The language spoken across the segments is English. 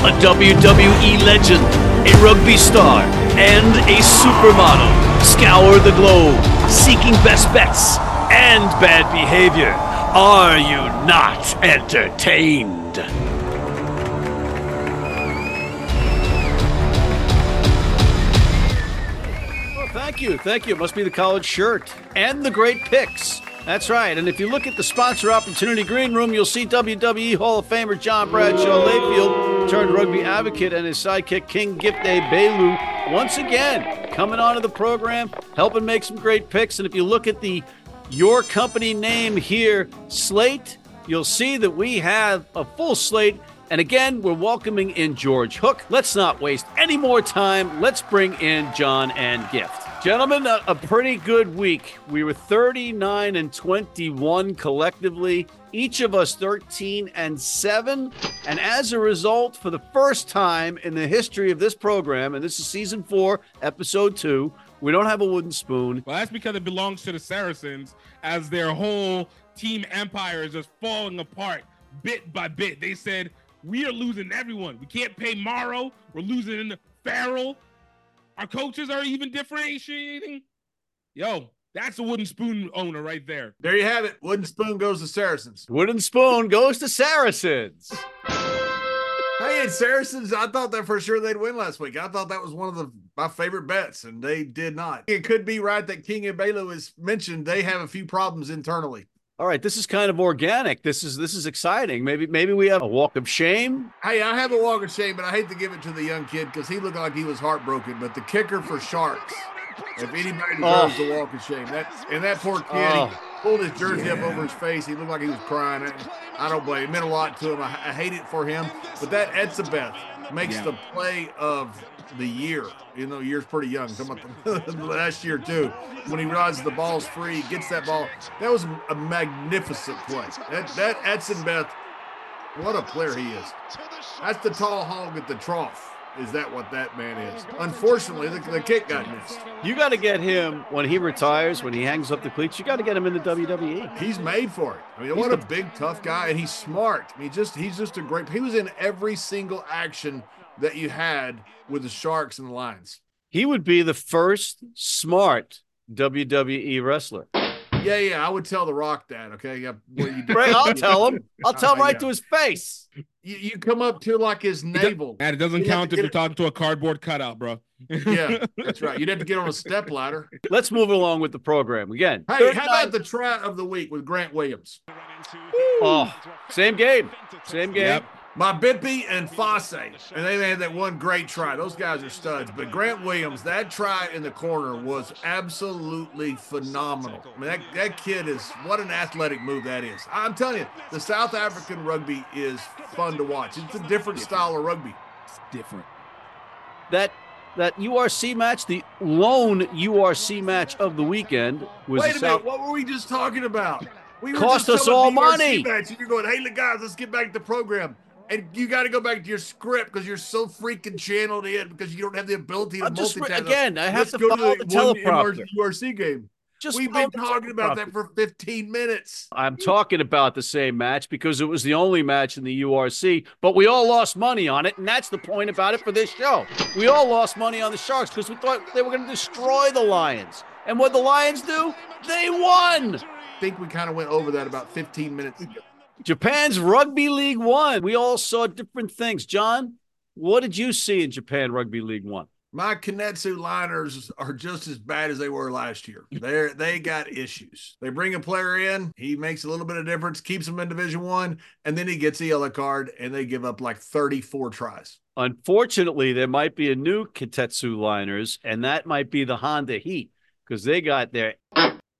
a WWE legend, a rugby star, and a supermodel scour the globe, seeking best bets and bad behavior. Are you not entertained? Thank you. Thank you. It must be the college shirt and the great picks. That's right. And if you look at the sponsor opportunity green room, you'll see WWE Hall of Famer John Bradshaw Layfield turned rugby advocate and his sidekick King Gift Egbelu once again coming onto the program, helping make some great picks. And if you look at the your company name here, Slate, you'll see that we have a full slate. And again, we're welcoming in George Hook. Let's not waste any more time. Let's bring in John and Gift. Gentlemen, a, a pretty good week. We were 39 and 21 collectively, each of us 13 and 7. And as a result, for the first time in the history of this program, and this is season four, episode two, we don't have a wooden spoon. Well, that's because it belongs to the Saracens as their whole team empire is just falling apart bit by bit. They said, We are losing everyone. We can't pay Maro. We're losing Farrell. Our coaches are even differentiating. Yo, that's a wooden spoon owner right there. There you have it. Wooden spoon goes to Saracens. Wooden spoon goes to Saracens. Hey, and Saracens, I thought that for sure they'd win last week. I thought that was one of the my favorite bets, and they did not. It could be right that King Egbelu has mentioned they have a few problems internally. All right, this is kind of organic. This is this is exciting. Maybe maybe we have a walk of shame. Hey, I have a walk of shame, but I hate to give it to the young kid because he looked like he was heartbroken. But the kicker for Sharks, if anybody deserves Oh. the walk of shame, that and that poor kid, Oh. he pulled his jersey up over his face. He looked like he was crying. I, I don't blame. It meant a lot to him. I, I hate it for him. But that Etzebeth makes Yeah. the play of the year. You know, year's pretty young. Talking about the last year too, when he realizes the ball's free, gets that ball. That was a magnificent play. That that Beth, what a player he is. That's the tall hog at the trough. Is that what that man is? Unfortunately, the, the kick got missed. You got to get him when he retires, when he hangs up the cleats. You got to get him in the. WWE. He's made for it. I mean, what a big tough guy, and he's smart. I mean, just he's just a great. He was in every single action that you had with the Sharks and the Lions. He would be the first smart WWE wrestler. Yeah, yeah. I would tell The Rock that. Okay, yeah. What you do? Right, I'll tell him. I'll tell him Uh, right yeah. to his face. You, you come up to like his navel. And it doesn't You'd count if you're it- talking to a cardboard cutout, bro. Yeah, that's right. You'd have to get on a step ladder. Let's move along with the program again. Hey, how about the try of the week with Grant Williams? Oh, same game, same game. Yep. Mapimpi and Fassi, and they had that one great try. Those guys are studs. But Grant Williams, that try in the corner was absolutely phenomenal. I mean, that, that kid is what an athletic move that is. I'm telling you, the South African rugby is fun to watch. It's a different style of rugby. It's different. That that URC match, the lone URC match of the weekend, was Wait a South- minute, what were we just talking about? We were Cost just us all money. Match, and you're going, hey, look, guys, let's get back to the program. And you got to go back to your script because you're so freaking channeled in because you don't have the ability to I'm just multitask. again. I have Let's to go follow to the one teleprompter. URC game. Just We've been talking about that for 15 minutes. I'm talking about the same match because it was the only match in the URC, but we all lost money on it, and that's the point about it for this show. We all lost money on the Sharks because we thought they were going to destroy the Lions. And what the Lions do? They won. I think we kind of went over that about 15 minutes ago. Japan's Rugby League One. We all saw different things. John, what did you see in Japan Rugby League One? My Kintetsu liners are just as bad as they were last year. They're they got issues. They bring a player in, he makes a little bit of difference, keeps him in Division One, and then he gets the yellow card, and they give up like 34 tries. Unfortunately, there might be a new Kintetsu liners, and that might be the Honda Heat because they got their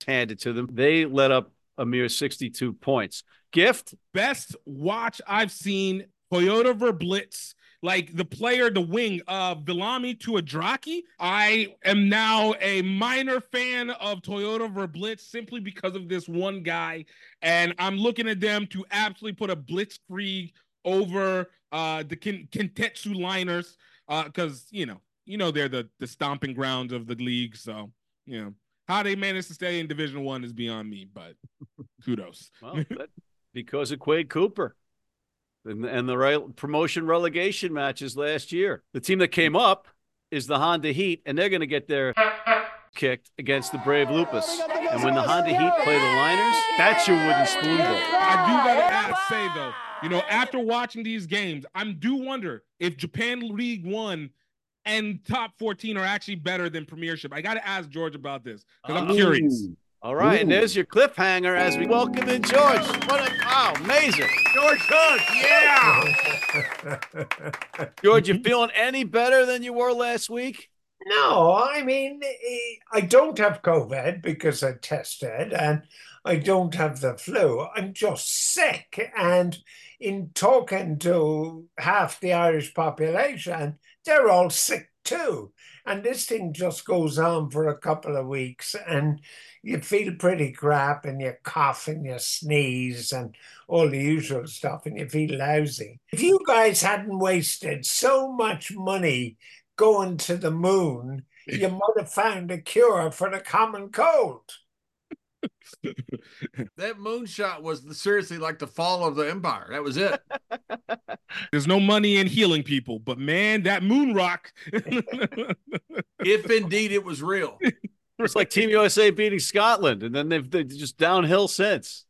handed to them. They let up a mere 62 points. Gift, Best watch I've seen Toyota Verblitz like the player, the wing of Viliami Tuidraki. I am now a minor fan of Toyota Verblitz simply because of this one guy. And I'm looking at them to absolutely put a blitzkrieg over uh, the Kintetsu liners because, uh, you know, you know they're the the stomping grounds of the league. So, you know, how they managed to stay in Division One is beyond me, but kudos. well, because of Quade Cooper and, and the promotion relegation matches last year. The team that came up is the Honda Heat, and they're going to get their kicked against the Brave Lupus. And when the Honda Heat play the Liners, that's your wooden spoon bowl. I do gotta ask, say though, you know, after watching these games, I do wonder if Japan League One and top 14 are actually better than Premiership. I got to ask George about this because I'm curious. All right, Ooh. and there's your cliffhanger as we welcome in George. What a wow, amazing. George Hook, yeah. George, you feeling any better than you were last week? No, I mean, eh, I don't have COVID because I tested and I don't have the flu. I'm just sick. And in talking to half the Irish population, they're all sick too. And this thing just goes on for a couple of weeks and you feel pretty crap and you cough and you sneeze and all the usual stuff and you feel lousy. If you guys hadn't wasted so much money going to the moon, you might have found a cure for the common cold. that moonshot was the, seriously like the fall of the empire. That was it. There's no money in healing people, but man, that moon rock. if indeed it was real. It's like Team USA beating Scotland, and then they've, they've just downhill since.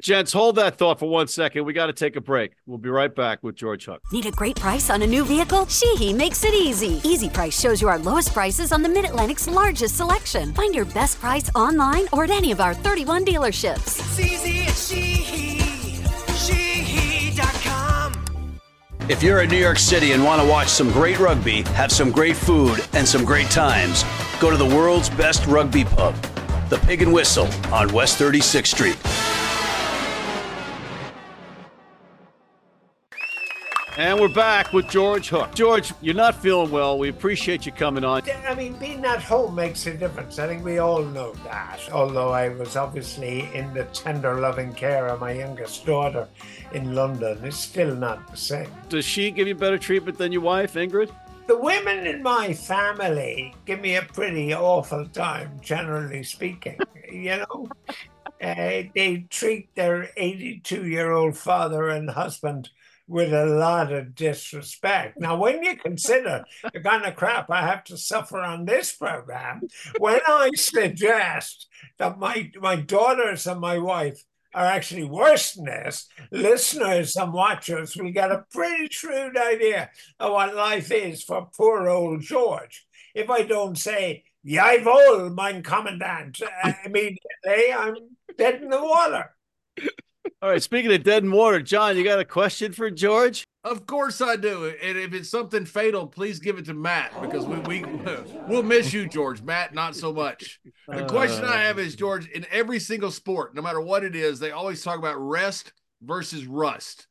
Gents, hold that thought for one second. We got to take a break. We'll be right back with George Hook. Need a great price on a new vehicle? Sheehy makes it easy. Easy Price shows you our lowest prices on the Mid Atlantic's largest selection. Find your best price online or at any of our 31 dealerships. It's easy at Sheehy. If you're in New York City and want to watch some great rugby, have some great food, and some great times, go to the world's best rugby pub, the Pig and Whistle on West 36th Street. And we're back with George Hook. George, you're not feeling well. We appreciate you coming on. I mean, being at home makes a difference. I think we all know that. Although I was obviously in the tender, loving care of my youngest daughter in London, it's still not the same. Does she give you better treatment than your wife, Ingrid? The women in my family give me a pretty awful time, generally speaking. you know, uh, they treat their 82 year old father and husband with a lot of disrespect. Now, when you consider the kind of crap I have to suffer on this program, when I suggest that my, my daughters and my wife are actually worse than this, listeners and watchers will get a pretty shrewd idea of what life is for poor old George. If I don't say, Jawohl, mein Commandant, immediately, I'm dead in the water. All right. Speaking of dead and water, John, you got a question for George? Of course I do. And if it's something fatal, please give it to Matt because we, we we'll miss you, George. Matt, not so much. The question I have is, George, in every single sport, no matter what it is, they always talk about rest versus rust.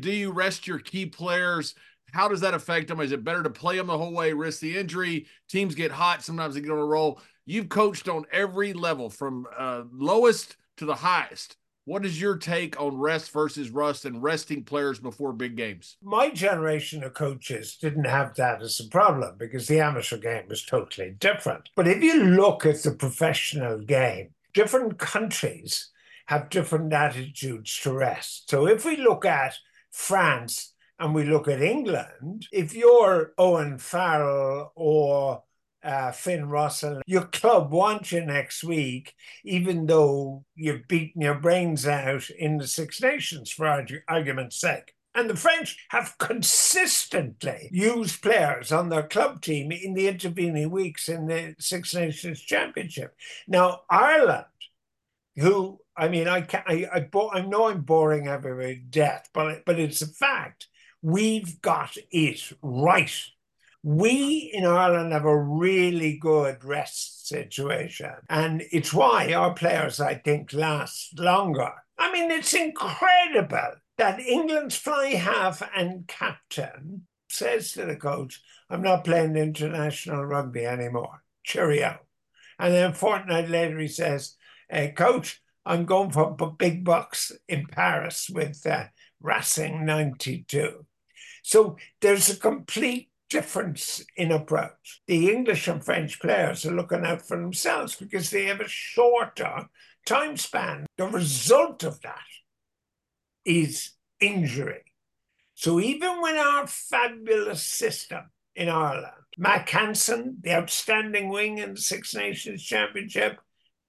Do you rest your key players? How does that affect them? Is it better to play them the whole way, risk the injury? Teams get hot. Sometimes they get on a roll. You've coached on every level from uh, lowest to the highest. What is your take on rest versus rust and resting players before big games? My generation of coaches didn't have that as a problem because the amateur game was totally different. But if you look at the professional game, different countries have different attitudes to rest. So if we look at France and we look at England, if you're Owen Farrell or uh, Finn Russell. Your club wants you next week, even though you've beaten your brains out in the Six Nations, for argument's sake. And the French have consistently used players on their club team in the intervening weeks in the Six Nations Championship. Now, Ireland, who I mean, I can I, I, I know I'm boring everybody to death, but but it's a fact. We've got it right we in Ireland have a really good rest situation. And it's why our players, I think, last longer. I mean, it's incredible that England's fly half and captain says to the coach, I'm not playing international rugby anymore. Cheerio. And then fortnight later, he says, hey, Coach, I'm going for big bucks in Paris with uh, Racing 92. So there's a complete difference in approach. The English and French players are looking out for themselves because they have a shorter time span. The result of that is injury. So even with our fabulous system in Ireland, Mack Hansen, the outstanding wing in the Six Nations Championship,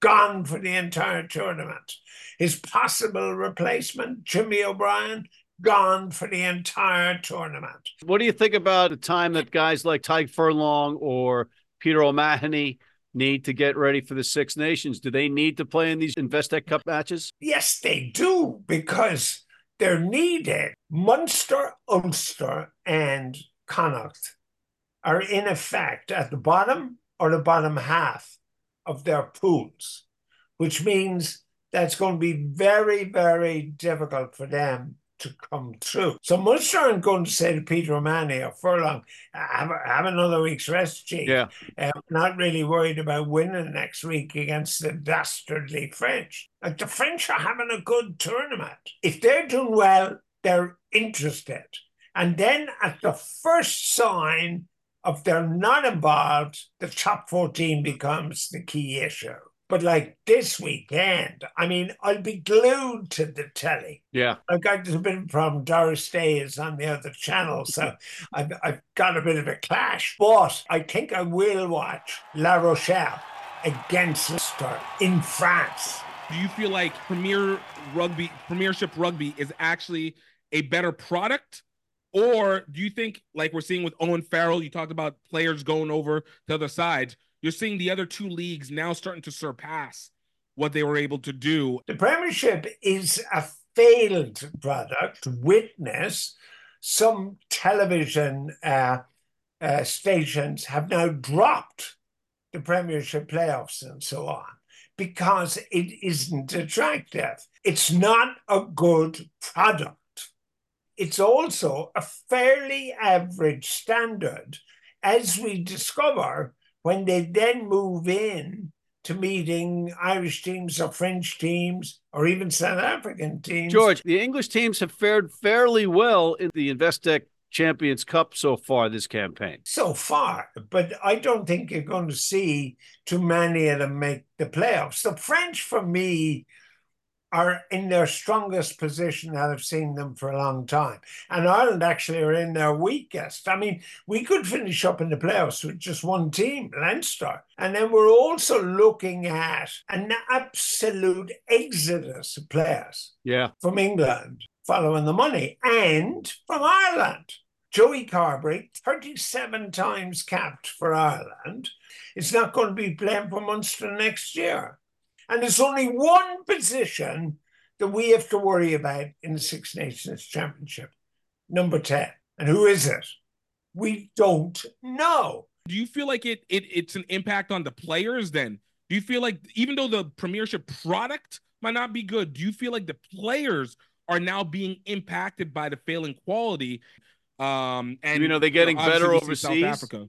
gone for the entire tournament. His possible replacement, Jimmy O'Brien, gone for the entire tournament. What do you think about the time that guys like Tadhg Furlong or Peter O'Mahony need to get ready for the Six Nations? Do they need to play in these Investec Cup matches? Yes, they do, because they're needed. Munster, Ulster, and Connacht are in effect at the bottom or the bottom half of their pools, which means that's going to be very, very difficult for them to come through. So Munster aren't going to say to Peter O'Mahony or Furlong, have, have another week's rest, Chief. Yeah. Uh, not really worried about winning next week against the dastardly French. Like the French are having a good tournament. If they're doing well, they're interested. And then at the first sign of they're not involved, the top 14 becomes the key issue. But like this weekend, I mean, I'll be glued to the telly. Yeah. I've got a bit of a problem. Doris Day is on the other channel, so I've, I've got a bit of a clash. But I think I will watch La Rochelle against Leicester in France. Do you feel like Premier Rugby, Premiership Rugby is actually a better product? Or do you think, like we're seeing with Owen Farrell, you talked about players going over to other side, you're seeing the other two leagues now starting to surpass what they were able to do. The Premiership is a failed product. Witness some television uh, uh, stations have now dropped the Premiership playoffs and so on because it isn't attractive. It's not a good product. It's also a fairly average standard, as we discover when they then move in to meeting Irish teams or French teams or even South African teams. George, the English teams have fared fairly well in the Investec Champions Cup so far this campaign. So far, but I don't think you're going to see too many of them make the playoffs. The French, for me, are in their strongest position that I've seen them for a long time. And Ireland actually are in their weakest. I mean, we could finish up in the playoffs with just one team, Leinster. And then we're also looking at an absolute exodus of players yeah. from England following the money and from Ireland. Joey Carbery, 37 times capped for Ireland, is not going to be playing for Munster next year. And there's only one position that we have to worry about in the Six Nations Championship number 10. And who is it? We don't know. Do you feel like it, it it's an impact on the players then? Do you feel like even though the premiership product might not be good, do you feel like the players are now being impacted by the failing quality? Um and you know they're getting you know, better we see overseas. South Africa.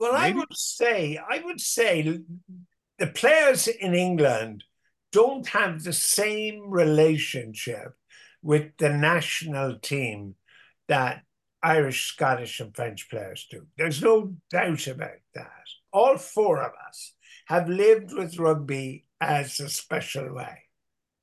Well, I would say, I would say the players in England don't have the same relationship with the national team that Irish, Scottish, and French players do. There's no doubt about that. All four of us have lived with rugby as a special way.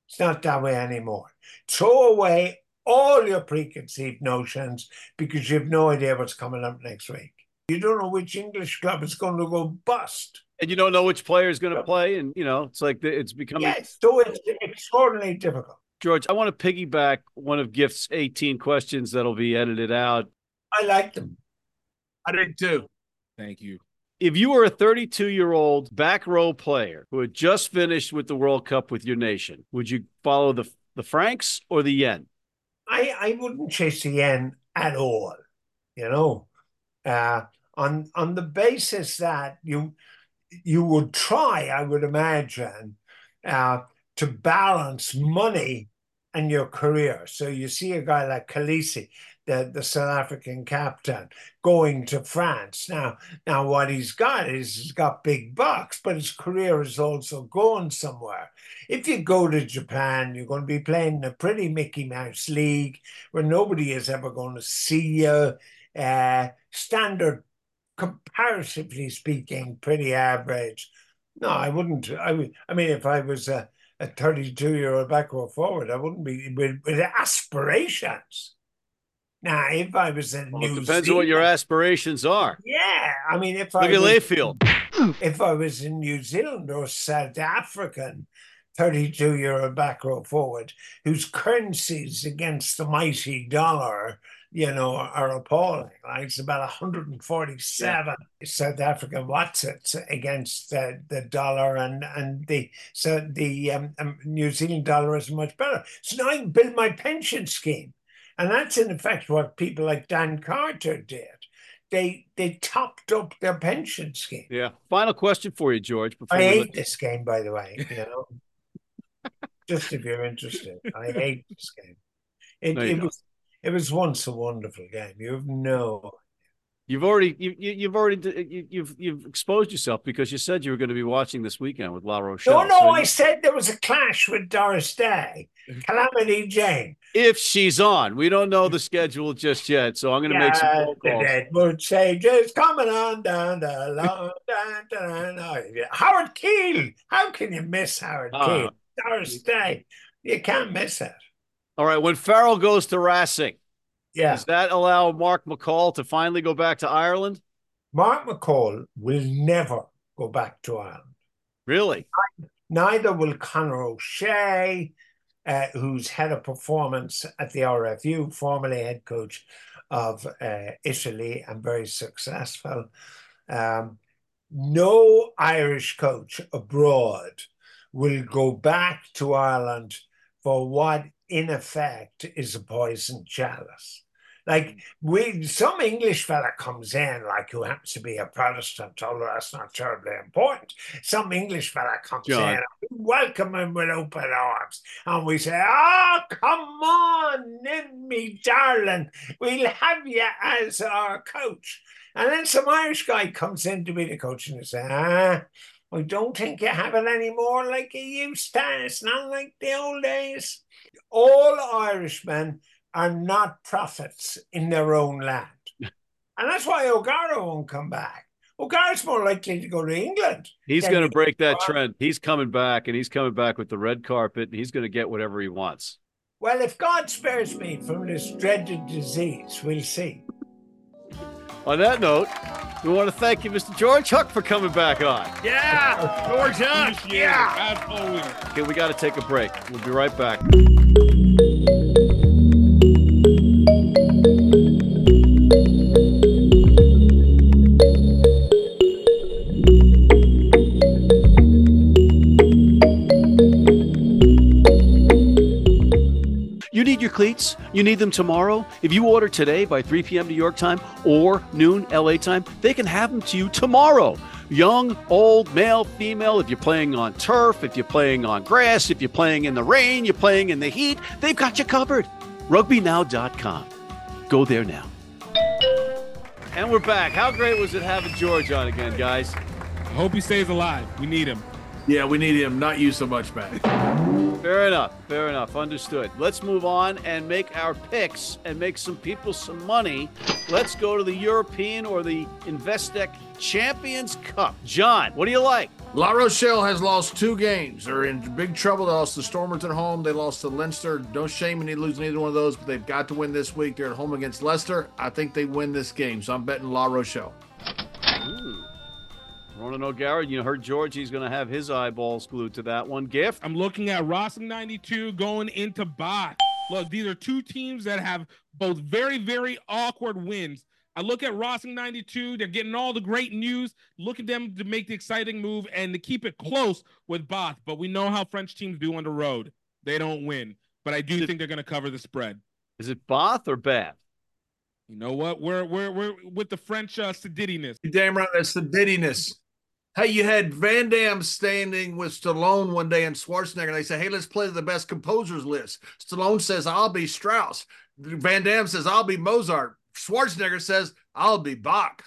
It's not that way anymore. Throw away all your preconceived notions because you have no idea what's coming up next week. You don't know which English club is going to go bust. And you don't know which player is going to play. And, you know, it's like the, it's becoming. Yes, so it's extraordinarily difficult. George, I want to piggyback one of Gift's 18 questions that'll be edited out. I like them. I did too. Thank you. If you were a 32 year old back row player who had just finished with the World Cup with your nation, would you follow the the Francs or the Yen? I, I wouldn't chase the yen at all, you know, uh, on on the basis that you you would try, I would imagine, uh, to balance money and your career. So you see a guy like Kolisi, the, the South African captain, going to France. Now, now what he's got is he's got big bucks, but his career is also going somewhere. If you go to Japan, you're going to be playing in a pretty Mickey Mouse league where nobody is ever going to see you. Uh, standard, comparatively speaking, pretty average. No, I wouldn't. I would. I mean, if I was a, a 32 year old back or forward, I wouldn't be with, with aspirations. Now, if I was in Well, New it depends Zealand, on what your aspirations are. yeah, I mean, if Look I at was, Layfield. if I was in New Zealand or South African, 32 year old back row forward, whose currencies against the mighty dollar, you know, are appalling. Like it's about 147 South African watsits against the, the dollar, and and the so the um, um, New Zealand dollar is much better. So now I can build my pension scheme, and that's in effect what people like Dan Carter did. They they topped up their pension scheme. Yeah. Final question for you, George. Before I hate let- this game, by the way. You know, just if you're interested, I hate this game. It, No, it was it was once a wonderful game. You have no. You've already you, you you've already you, you've you've exposed yourself because you said you were going to be watching this weekend with La Rochelle. No, no, So I you- said there was a clash with Doris Day, Calamity Jane. if she's on, we don't know the schedule just yet, so I'm going to make some Yeah, phone the calls. Deadwood Sages coming on down the long down, down, down. Howard Keel. How can you miss Howard Ah. Keel? Doris Day. You can't miss it. All right, when Farrell goes to Racing, Yeah. does that allow Mark McCall to finally go back to Ireland? Mark McCall will never go back to Ireland. Really? Neither will Conor O'Shea, uh, who's head of performance at the RFU, formerly head coach of uh, Italy and very successful. Um, no Irish coach abroad will go back to Ireland for what, in effect, is a poison chalice. Like we, some English fella comes in, like who happens to be a Protestant, although that's not terribly important. Some English fella comes John. in, we welcome him with open arms, and we say, "Ah, come on in, me darling, we'll have you as our coach." And then some Irish guy comes in to be the coach, and they say, "Ah." I don't think you have it anymore like you used to. It's not like the old days. All Irishmen are not prophets in their own land. and that's why O'Gara won't come back. O'Gara's more likely to go to England. He's going to break that trend. He's coming back, and he's coming back with the red carpet, and he's going to get whatever he wants. Well, if God spares me from this dreaded disease, we'll see. On that note, we want to thank you, Mr. George Hook, for coming back on. Yeah, George Hook. Yeah. it, as. Okay, we got to take a break. We'll be right back. You need your cleats? You need them tomorrow? If you order today by 3 p.m. New York time or noon LA time, they can have them to you tomorrow. Young, old, male, female, if you're playing on turf, if you're playing on grass, if you're playing in the rain, you're playing in the heat, they've got you covered. RugbyNow.com. Go there now. And we're back. How great was it having George on again, guys? I hope he stays alive. We need him. Yeah, we need him. Not you so much, Matt. Fair enough. Fair enough. Understood. Let's move on and make our picks and make some people some money. Let's go to the European or the Investec Champions Cup. John, what do you like? La Rochelle has lost two games. They're in big trouble. They lost to Stormers at home. They lost to Leinster. No shame in losing either one of those, but they've got to win this week. They're at home against Leicester. I think they win this game, so I'm betting La Rochelle. Ronan O'Gara, you heard George. He's going to have his eyeballs glued to that one. Gift. I'm looking at Racing 92 going into Bath. Look, these are two teams that have both very, very awkward wins. I look at Racing 92. They're getting all the great news. Look at them to make the exciting move and to keep it close with Bath. But we know how French teams do on the road. They don't win. But I do think they're going to cover the spread. Is it Bath or Bath? You know what? We're we're we're with the French uh, sedittiness. You're damn right, that's the dittiness. Hey, you had Van Damme standing with Stallone one day and Schwarzenegger. They say, "Hey, let's play the best composers list." Stallone says, "I'll be Strauss." Van Damme says, I'll be Mozart. Schwarzenegger says, I'll be Bach.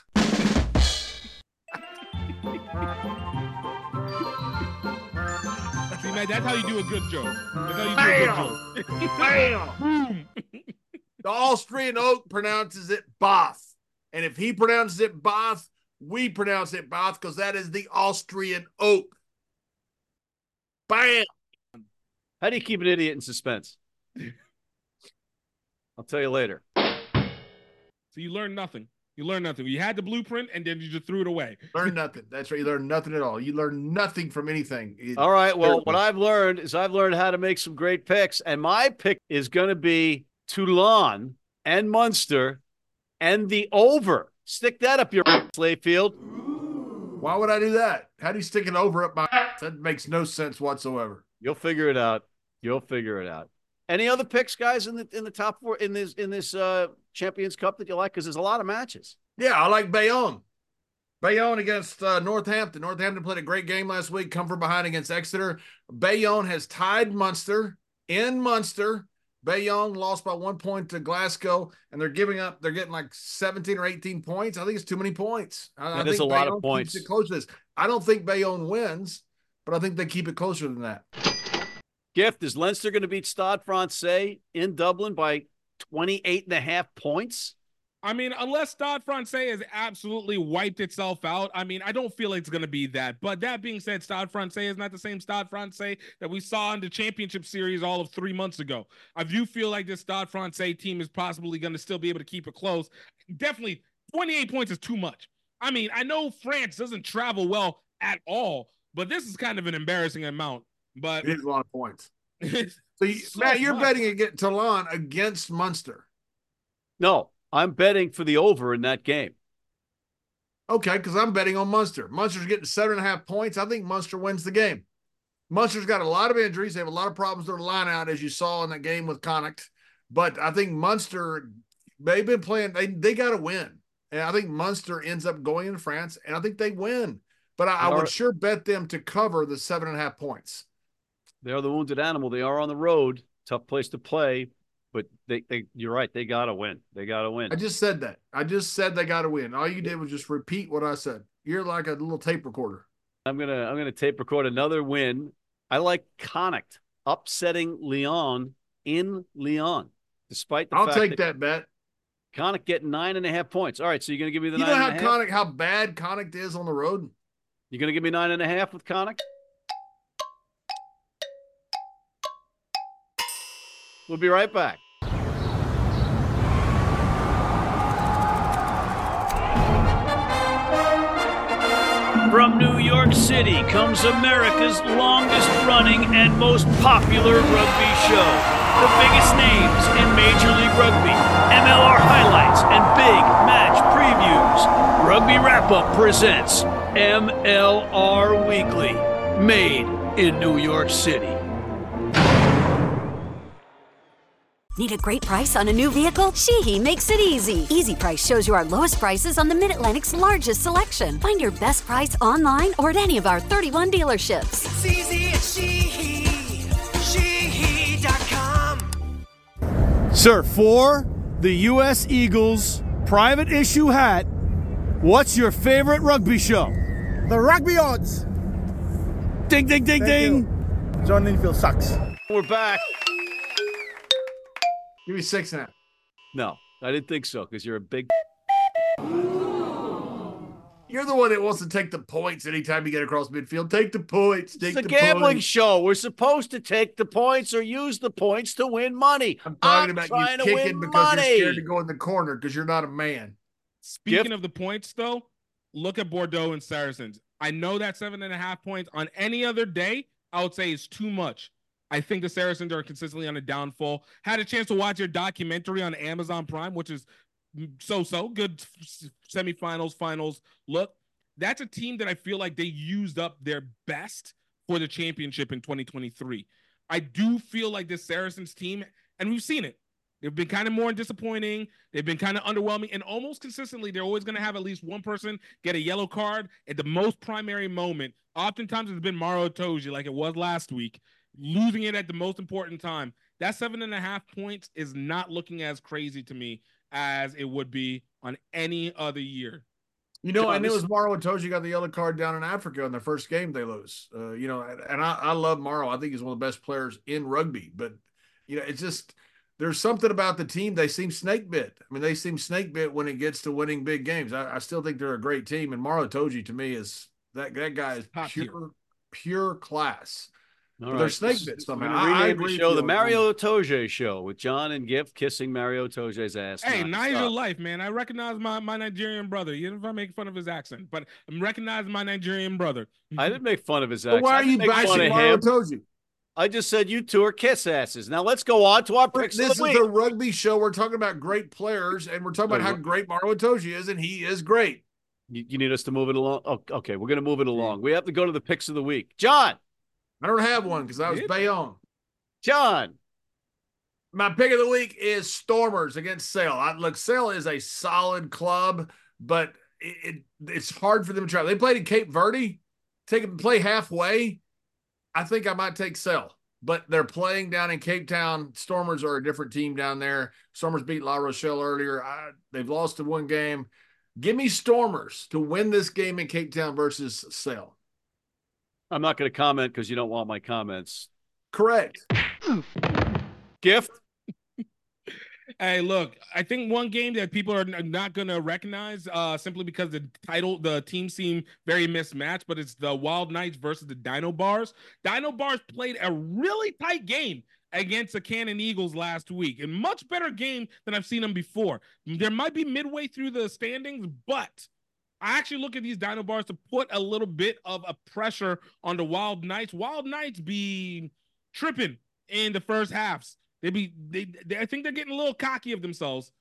See, man, that's how you do a good joke. That's how you do a good joke. Bam! the Austrian oak pronounces it Bath. And if he pronounces it Bath, we pronounce it Bath because that is the Austrian oak. Bam! How do you keep an idiot in suspense? I'll tell you later. So you learn nothing. You learn nothing. You had the blueprint and then you just threw it away. Learn nothing. That's right. You learn nothing at all. You learn nothing from anything. It- All right. Well, Terrible. what I've learned is I've learned how to make some great picks, and my pick is going to be Toulon and Munster and the over. Stick that up your Slayfield. Why would I do that? How do you stick it over up my? That makes no sense whatsoever. You'll figure it out. You'll figure it out. Any other picks, guys, in the in the top four in this in this uh Champions Cup that you like? Because there's a lot of matches. Yeah, I like Bayonne. Bayonne against uh, Northampton. Northampton played a great game last week, come from behind against Exeter. Bayonne has tied Munster in Munster. Bayonne lost by one point to Glasgow, and they're giving up. They're getting like 17 or 18 points. I think it's too many points. I, I That is think a lot of points. keeps it close to this. I don't think Bayonne wins, but I think they keep it closer than that. Gift is Leinster going to beat Stade Francais in Dublin by 28 and a half points? I mean, unless Stade Francais has absolutely wiped itself out, I mean, I don't feel it's going to be that. But that being said, Stade Francais is not the same Stade Francais that we saw in the championship series all of three months ago. I do feel like this Stade Francais team is possibly going to still be able to keep it close. Definitely, 28 points is too much. I mean, I know France doesn't travel well at all, but this is kind of an embarrassing amount. But It is a lot of points. So, you, So Matt, you're much. betting against Toulon against Munster. No, I'm betting for the over in that game. Okay, because I'm betting on Munster. Munster's getting seven and a half points. I think Munster wins the game. Munster's got a lot of injuries. They have a lot of problems with their line out, as you saw in that game with Connacht. But I think Munster, they've been playing, they, they got to win. And I think Munster ends up going into France, and I think they win. But I, I would sure bet them to cover the seven and a half points. They're the wounded animal. They are on the road. Tough place to play, but they, they you're right. They got to win. They got to win. I just said that. I just said they got to win. All you did was just repeat what I said. You're like a little tape recorder. I'm gonna I'm gonna tape record another win. I like Connacht upsetting Lyon in Lyon, despite the I'll take that bet. Connacht getting nine and a half points. All right, so you're gonna give me the You nine know how and a half? Connacht, how bad Connacht is on the road? You're gonna give me nine and a half with Connacht? We'll be right back. From New York City comes America's longest running and most popular rugby show. The biggest names in Major League Rugby, MLR highlights, and big match previews. Rugby Wrap Up presents MLR Weekly, made in New York City. Need a great price on a new vehicle? Sheehy makes it easy. Easy Price shows you our lowest prices on the Mid Atlantic's largest selection. Find your best price online or at any of our 31 dealerships. It's easy at Sheehy. Sheehy.com. Sir, for the U.S. Eagles private issue hat, what's your favorite rugby show? The rugby odds. Ding, ding, ding, Thank ding. you. John Layfield sucks. We're back. Give me six and a half. No, I didn't think so because you're a big. You're the one that wants to take the points anytime you get across midfield. Take the points. Take It's a the gambling points. show. We're supposed to take the points or use the points to win money. I'm talking about trying you to kicking win because money. you're scared to go in the corner because you're not a man. Speaking Gift- of the points, though, look at Bordeaux and Saracens. I know that seven and a half points on any other day, I would say is too much. I think the Saracens are consistently on a downfall. Had a chance to watch your documentary on Amazon Prime, which is so so good semifinals, finals. Look, that's a team that I feel like they used up their best for the championship in 2023. I do feel like this Saracens team, and we've seen it. They've been kind of more disappointing. They've been kind of underwhelming, and almost consistently, they're always going to have at least one person get a yellow card at the most primary moment. Oftentimes, it's been Maro Itoje, like it was last week, losing it at the most important time. that seven and a half points is not looking as crazy to me as it would be on any other year. You know, and it this- was Maro Itoje got the yellow card down in Africa in their first game they lose. Uh, you know, and, and I, I love Maro. I think he's one of the best players in rugby. But you know, it's just there's something about the team. They seem snake bit. I mean, they seem snake bit when it gets to winning big games. I, I still think they're a great team. And Maro Itoje to me is that that guy is Top pure tier. pure class. All But they're snake this- bits we're somehow. gonna I- I rename agree the show the Mario Toje show with John and Gift kissing Mario Toje's ass. Hey, nonstop. Nigel life, man. I recognize my, my Nigerian brother. Even if I make fun of his accent, but I'm recognizing my Nigerian brother. I didn't make fun of his But accent. why are you bashing of Maro him. Itoje? I just said you two are kiss asses. Now let's go on to our picks This of is the week. a rugby show. We're talking about great players, and we're talking about how great Mario Itoje is, and he is great. You, you need us to move it along. Oh, okay, we're going to move it along. We have to go to the picks of the week. John, I don't have one because I was Did- Bayonne. John, My pick of the week is Stormers against Sale. I, look, Sale is a solid club, but it, it it's hard for them to travel. They played in Cape Verde, take them play halfway. I think I might take Sale, but they're playing down in Cape Town. Stormers are a different team down there. Stormers beat La Rochelle earlier. I, they've lost to one game. Give me Stormers to win this game in Cape Town versus Sale. I'm not going to comment because you don't want my comments. Correct. Gift, Hey, look, I think one game that people are not going to recognize uh, simply because the title, the team seem very mismatched, but it's the Wild Knights versus the Dino Bars. Dino Bars played a really tight game against the Canon Eagles last week, a much better game than I've seen them before. There might be midway through the standings, but I actually look at these Dino Bars to put a little bit of a pressure on the Wild Knights. Wild Knights be tripping in the first halves. They be they, they I think they're getting a little cocky of themselves.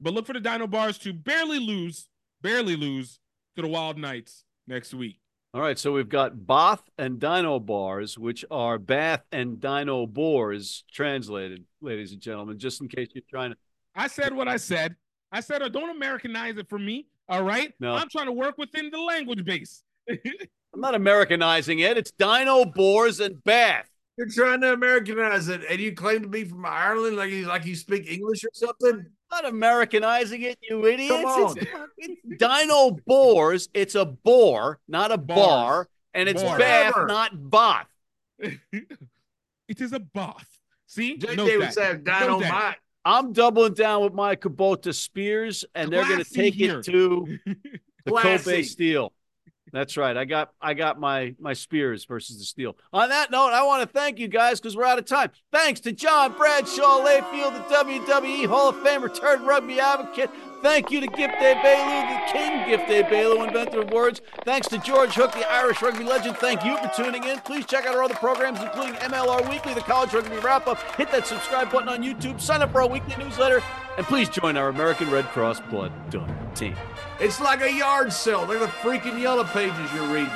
But look for the Dino Bars to barely lose, barely lose to the Wild Knights next week. All right, so we've got Bath and Dino Bars, which are Bath and Dino Boars translated, ladies and gentlemen, just in case you're trying to. I said what I said. I said, don't Americanize it for me. All right. No. I'm trying to work within the language base. I'm not Americanizing it. It's Dino Boars and Bath. You're trying to Americanize it, and you claim to be from Ireland, like you like you speak English or something. I'm not Americanizing it, you idiots. Come on. It's, it's Dino Boars. It's a boar, not a Bars. bar, and it's Bars. Bath, Whatever. not Bath. it is a bath. See? JJ Note would that. say Note that. I'm doubling down with my Kubota Spears, and they're going to take here. it to the Classy. Kobe Steel. That's right. I got I got my my Spears versus the Steel. On that note, I want to thank you guys because we're out of time. Thanks to John Bradshaw Layfield, the WWE Hall of Famer turned rugby advocate. Thank you to Gift Egbelu, the King Gift Egbelu, inventor of words. Thanks to George Hook, the Irish rugby legend. Thank you for tuning in. Please check out our other programs, including MLR Weekly, the College Rugby Wrap Up. Hit that subscribe button on YouTube. Sign up for our weekly newsletter, and please join our American Red Cross Blood Done team. It's like a yard sale. They're the freaking yellow pages you're reading.